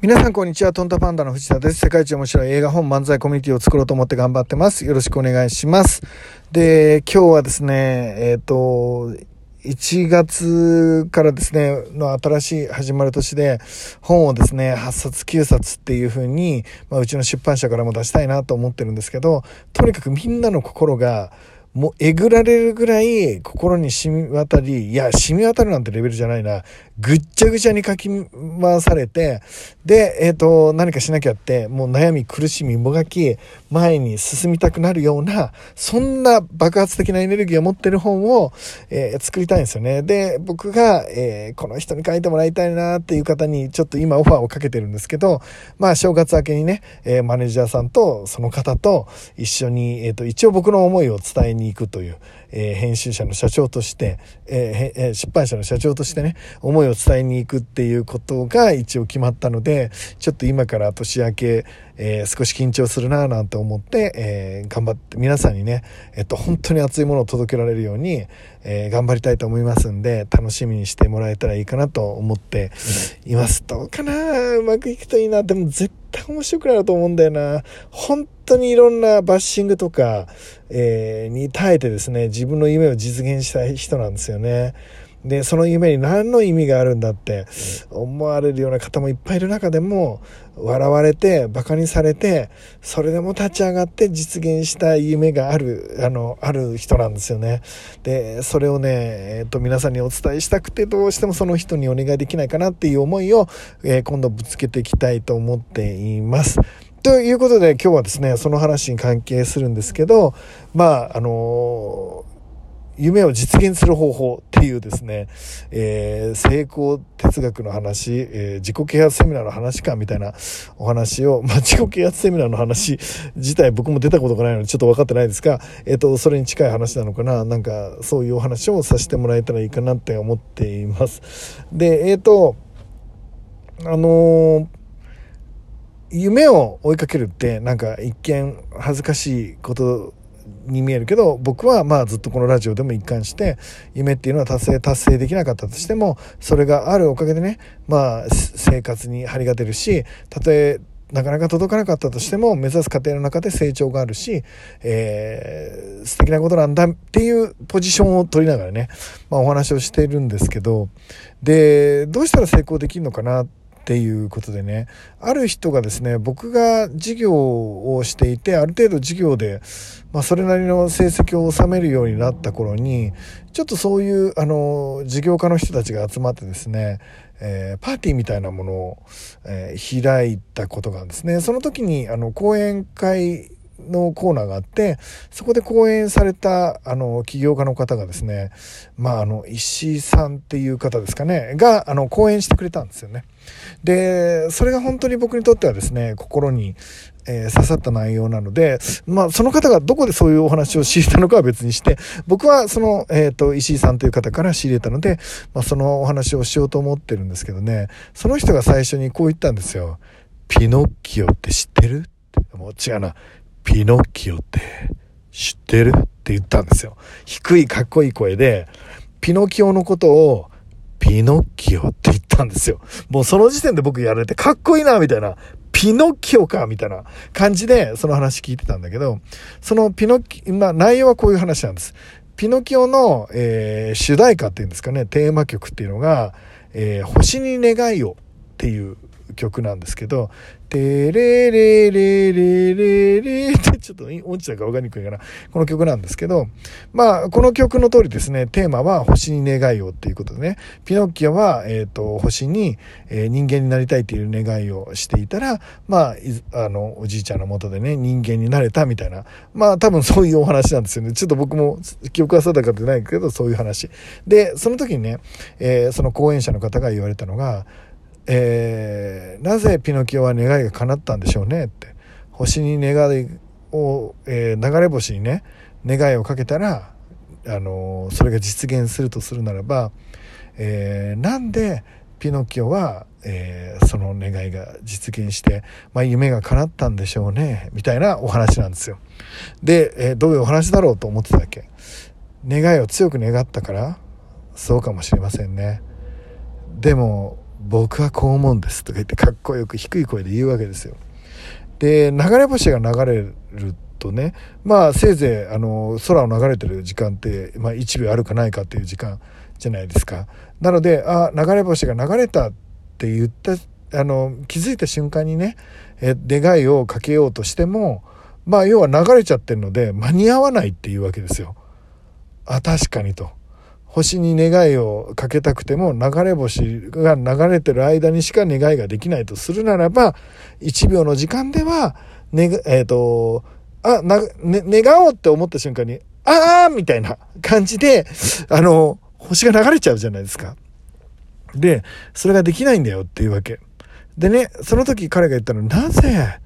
皆さんこんにちは。トンタパンダの藤田です。世界一面白い映画本漫才コミュニティを作ろうと思って頑張ってます。よろしくお願いします。で、今日はですね、えっ、ー、と、1月からですね、の新しい始まる年で、本をですね、8冊9冊っていう風に、まあ、うちの出版社からも出したいなと思ってるんですけど、とにかくみんなの心が、もうえぐられるぐらい心に染み渡り、いや、染み渡るなんてレベルじゃないな。ぐっちゃぐちゃにかき回されて、で、えっ、ー、と、何かしなきゃって、もう悩み、苦しみ、もがき、前に進みたくなるような、そんな爆発的なエネルギーを持ってる本を、えー、作りたいんですよね。で、僕が、えー、この人に書いてもらいたいなっていう方に、ちょっと今オファーをかけてるんですけど、まあ、正月明けにね、えマネージャーさんとその方と一緒に、えっ、と、一応僕の思いを伝えに行くという、え編集者の社長として、えー、出版社の社長としてね、思いを伝えに行くっていうことが一応決まったので、ちょっと今から年明け、えー、少し緊張するなぁなんて思って、えー、頑張って皆さんにね、えっと、本当に熱いものを届けられるように、えー、頑張りたいと思いますんで、楽しみにしてもらえたらいいかなと思っています。どうかなうまくいくといいな。でも絶対面白くなると思うんだよな。本当にいろんなバッシングとか、えー、に耐えてですね、自分の夢を実現したい人なんですよね。で、その夢に何の意味があるんだって思われるような方もいっぱいいる中でも、笑われて、馬鹿にされて、それでも立ち上がって実現した夢がある、あの、ある人なんですよね。で、それをね、えっ、と、皆さんにお伝えしたくて、どうしてもその人にお願いできないかなっていう思いを、えー、今度ぶつけていきたいと思っています。ということで今日はですね、その話に関係するんですけど、まあ、あの夢を実現する方法っていうですね、えー、成功哲学の話、えー、自己啓発セミナーの話かみたいなお話を、まあ、自己啓発セミナーの話自体僕も出たことがないのでちょっと分かってないですが、えっ、ー、と、それに近い話なのかななんか、そういうお話をさせてもらえたらいいかなって思っています。で、えっ、と、あの夢を追いかけるってなんか一見恥ずかしいことに見えるけど僕はまあずっとこのラジオでも一貫して夢っていうのは達成達成できなかったとしてもそれがあるおかげでねまあ生活に張りが出るしたとえなかなか届かなかったとしても目指す過程の中で成長があるし、えー、素敵なことなんだっていうポジションを取りながらね、まあ、お話をしているんですけどでどうしたら成功できるのかなってっていうことでね。ある人がですね僕が事業をしていてある程度事業で、まあ、それなりの成績を収めるようになった頃にちょっとそういうあの事業家の人たちが集まってですねえー、パーティーみたいなものを、えー、開いたことがですね。その時にあの講演会のコーナーがあって、そこで講演された、あの、起業家の方がですね、まあ、あの、石井さんっていう方ですかね、が、あの、講演してくれたんですよね。で、それが本当に僕にとってはですね、心に、えー、刺さった内容なので、まあ、その方がどこでそういうお話を仕入れたのかは別にして、僕はその、えっ、ー、と、石井さんという方から仕入れたので、まあ、そのお話をしようと思ってるんですけどね、その人が最初にこう言ったんですよ。ピノッキオって知ってる？もう違うな。ピノッキオって知ってる？って言ったんですよ。低いかっこいい声で、ピノキオのことをピノッキオって言ったんですよ。もうその時点で僕やられてかっこいいなみたいな。ピノッキオかみたいな感じでその話聞いてたんだけど、そのピノッキ、まあ内容はこういう話なんです。ピノキオの、えー、主題歌っていうんですかね、テーマ曲っていうのが、えー、星に願いをっていう曲なんですけど、てれれれれれれってちょっと落ちたか分かりにくいかな。この曲なんですけど、まあ、この曲の通りですね、テーマは星に願いをっていうことでね、ピノッキオは、えっ、ー、と、星に、えー、人間になりたいという願いをしていたら、まあ、あの、おじいちゃんのもとでね、人間になれたみたいな、まあ、多分そういうお話なんですよね。ちょっと僕も記憶は定かでないけど、そういう話。で、その時にね、えー、その講演者の方が言われたのが、えー、なぜピノキオは願いが叶ったんでしょうねって星に願いを、えー、流れ星にね願いをかけたら、あのー、それが実現するとするならば、えー、なんでピノキオは、えー、その願いが実現して、まあ、夢が叶ったんでしょうねみたいなお話なんですよ。で、えー、どういうお話だろうと思ってたっけ？願いを強く願ったからそうかもしれませんね。でも僕はこう思うんですとか言ってかっこよく低い声で言うわけですよ。で、流れ星が流れるとね、まあせいぜいあの空を流れてる時間って、まあ1秒あるかないかっていう時間じゃないですか。なので、あ、流れ星が流れたって言った、あの、気づいた瞬間にね、え、願いをかけようとしても、まあ要は流れちゃってるので間に合わないっていうわけですよ。あ、確かにと。星に願いをかけたくても流れ星が流れてる間にしか願いができないとするならば、1秒の時間では、ね、えっ、ー、と、あ、な、ね、願おうって思った瞬間に、ああみたいな感じで、あの、星が流れちゃうじゃないですか。で、それができないんだよっていうわけ。でね、その時彼が言ったのなぜ、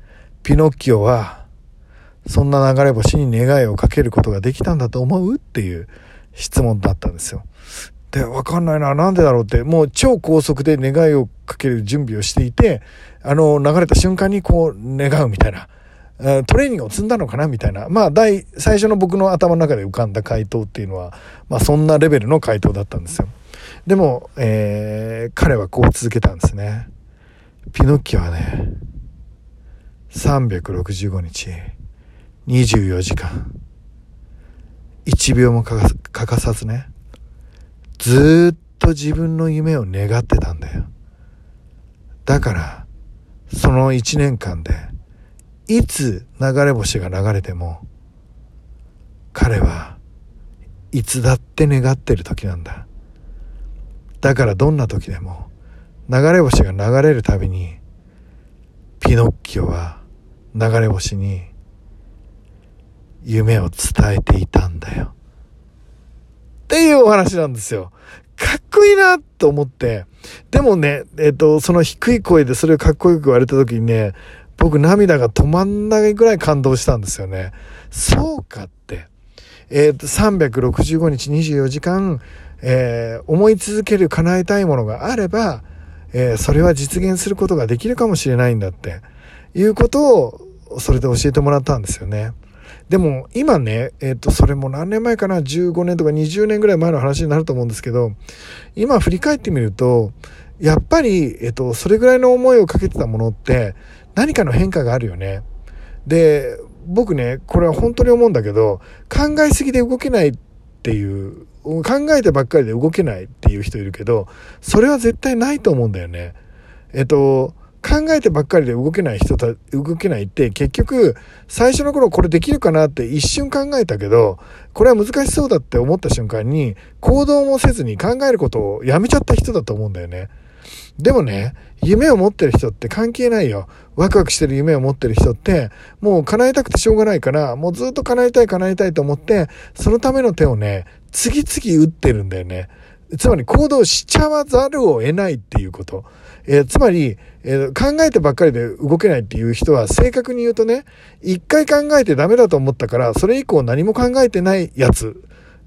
ピノッキオは、そんな流れ星に願いをかけることができたんだと思うっていう質問だったんですよ。で、わかんないな、なんでだろうって、もう超高速で願いをかける準備をしていて、あの、流れた瞬間にこう願うみたいな。トレーニングを積んだのかなみたいな。まあ、第、最初の僕の頭の中で浮かんだ回答っていうのは、まあ、そんなレベルの回答だったんですよ。でも、えー、彼はこう続けたんですね。ピノッキオはね、365日、24時間、1秒も欠かさずね、ずっと自分の夢を願ってたんだよ。だから、その1年間で、いつ流れ星が流れても、彼はいつだって願ってる時なんだ。だからどんな時でも、流れ星が流れるたびに、ピノッキオは流れ星に夢を伝えていたんだよ。っていうお話なんですよ。かっこいいなと思って。でもね、えっ、と、その低い声でそれをかっこよく言われた時にね、僕涙が止まんないぐらい感動したんですよね。そうかって。えっ、と、365日24時間、えー、思い続ける叶えたいものがあれば、えー、それは実現することができるかもしれないんだっていうことをそれで教えてもらったんですよね。でも今ね、えっ、ー、と、それも何年前かな ?15 年とか20年ぐらい前の話になると思うんですけど、今振り返ってみると、やっぱり、えっ、ー、と、それぐらいの思いをかけてたものって何かの変化があるよね。で、僕ね、これは本当に思うんだけど、考えすぎで動けないっていう、考えてばっかりで動けないっていう人いるけど、それは絶対ないと思うんだよね。えっと、考えてばっかりで動けない人た、動けないって結局最初の頃これできるかなって一瞬考えたけど、これは難しそうだって思った瞬間に行動もせずに考えることをやめちゃった人だと思うんだよね。でもね、夢を持ってる人って関係ないよ。ワクワクしてる夢を持ってる人って、もう叶えたくてしょうがないから、もうずっと叶えたい叶えたいと思って、そのための手をね、次々打ってるんだよね。つまり行動しちゃわざるを得ないっていうこと。えー、つまり、えー、考えてばっかりで動けないっていう人は正確に言うとね、一回考えてダメだと思ったから、それ以降何も考えてないやつ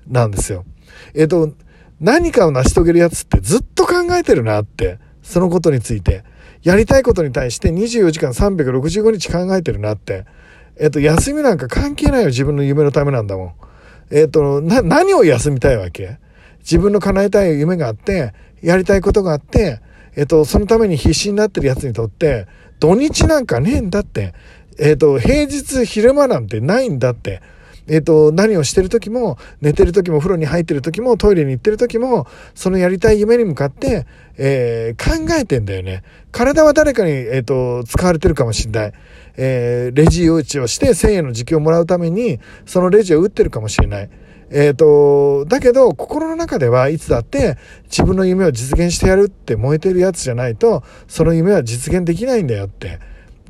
なんですよ。えっ、ー、と、何かを成し遂げるやつってずっと考えてるなって、そのことについて。やりたいことに対して24時間365日考えてるなって。えっ、と、休みなんか関係ないよ、自分の夢のためなんだもん。えっ、と、な、何を休みたいわけ？自分の叶えたい夢があって、やりたいことがあって、えっと、そのために必死になってる奴にとって、土日なんかねえんだって。えっと、平日昼間なんてないんだって。えっ、と、何をしてる時も、寝てる時も、風呂に入ってる時も、トイレに行ってる時も、そのやりたい夢に向かって、えー、考えてんだよね。体は誰かに、えっ、と、使われてるかもしんない。えー、レジ打ちをして1000円の時給をもらうために、そのレジを打ってるかもしれない。えっ、ー、と、だけど、心の中ではいつだって自分の夢を実現してやるって燃えてるやつじゃないと、その夢は実現できないんだよって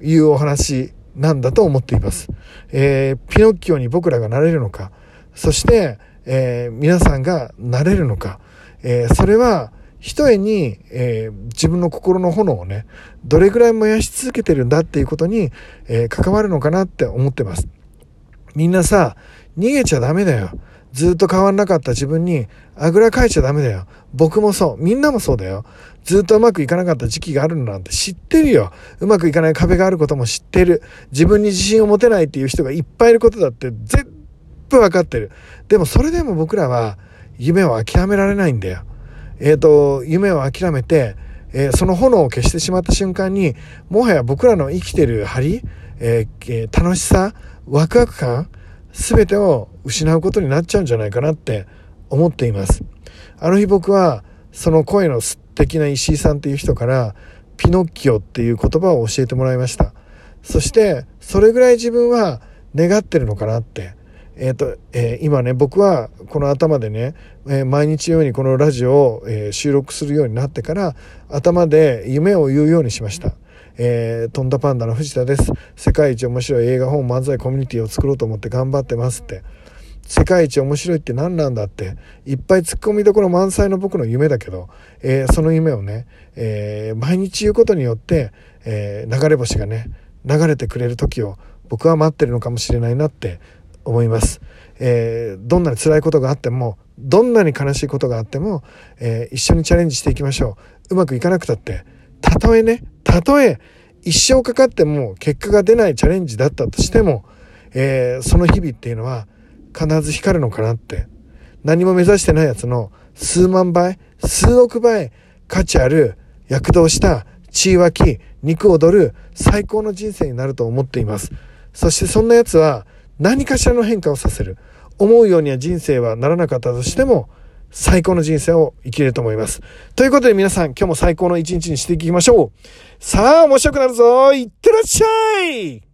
いうお話なんだと思っています。えー、ピノッキオに僕らがなれるのか、そして、えー、皆さんがなれるのか、えー、それは、ひとえに、えー、自分の心の炎をね、どれぐらい燃やし続けてるんだっていうことに、えー、関わるのかなって思ってます。みんなさ、逃げちゃダメだよ。ずっと変わんなかった自分にあぐらかいちゃダメだよ。僕もそう。みんなもそうだよ。ずっとうまくいかなかった時期があるのなんて知ってるよ。うまくいかない壁があることも知ってる。自分に自信を持てないっていう人がいっぱいいることだって全部わかってる。でもそれでも僕らは夢を諦められないんだよ。えっ、ー、と、夢を諦めて、えー、その炎を消してしまった瞬間に、もはや僕らの生きてる張り、えー、楽しさ、ワクワク感、すべてを失うことになっちゃうんじゃないかなって思っています。あの日僕は、その声の素敵な石井さんっていう人から、ピノッキオっていう言葉を教えてもらいました。そして、それぐらい自分は願ってるのかなって。えっ、ー、と、えー、今ね、僕はこの頭でね、えー、毎日ようにこのラジオを、え収録するようになってから、頭で夢を言うようにしました。えー、トンダパンダの藤田です。世界一面白い映画本漫才コミュニティを作ろうと思って頑張ってますって。世界一面白いって何なんだって、いっぱい突っ込みどころ満載の僕の夢だけど、えー、その夢をね、えー、毎日言うことによって、えー、流れ星がね、流れてくれる時を僕は待ってるのかもしれないなって思います。えどんなに辛いことがあっても、どんなに悲しいことがあっても、え一緒にチャレンジしていきましょう。うまくいかなくたって、たとえね、たとえ一生かかっても結果が出ないチャレンジだったとしても、えその日々っていうのは、必ず光るのかなって。何も目指してないやつの数万倍、数億倍価値ある躍動した血湧き、肉踊る最高の人生になると思っています。そしてそんな奴は何かしらの変化をさせる。思うようには人生はならなかったとしても、最高の人生を生きれると思います。ということで皆さん、今日も最高の一日にしていきましょう。さあ、面白くなるぞいってらっしゃい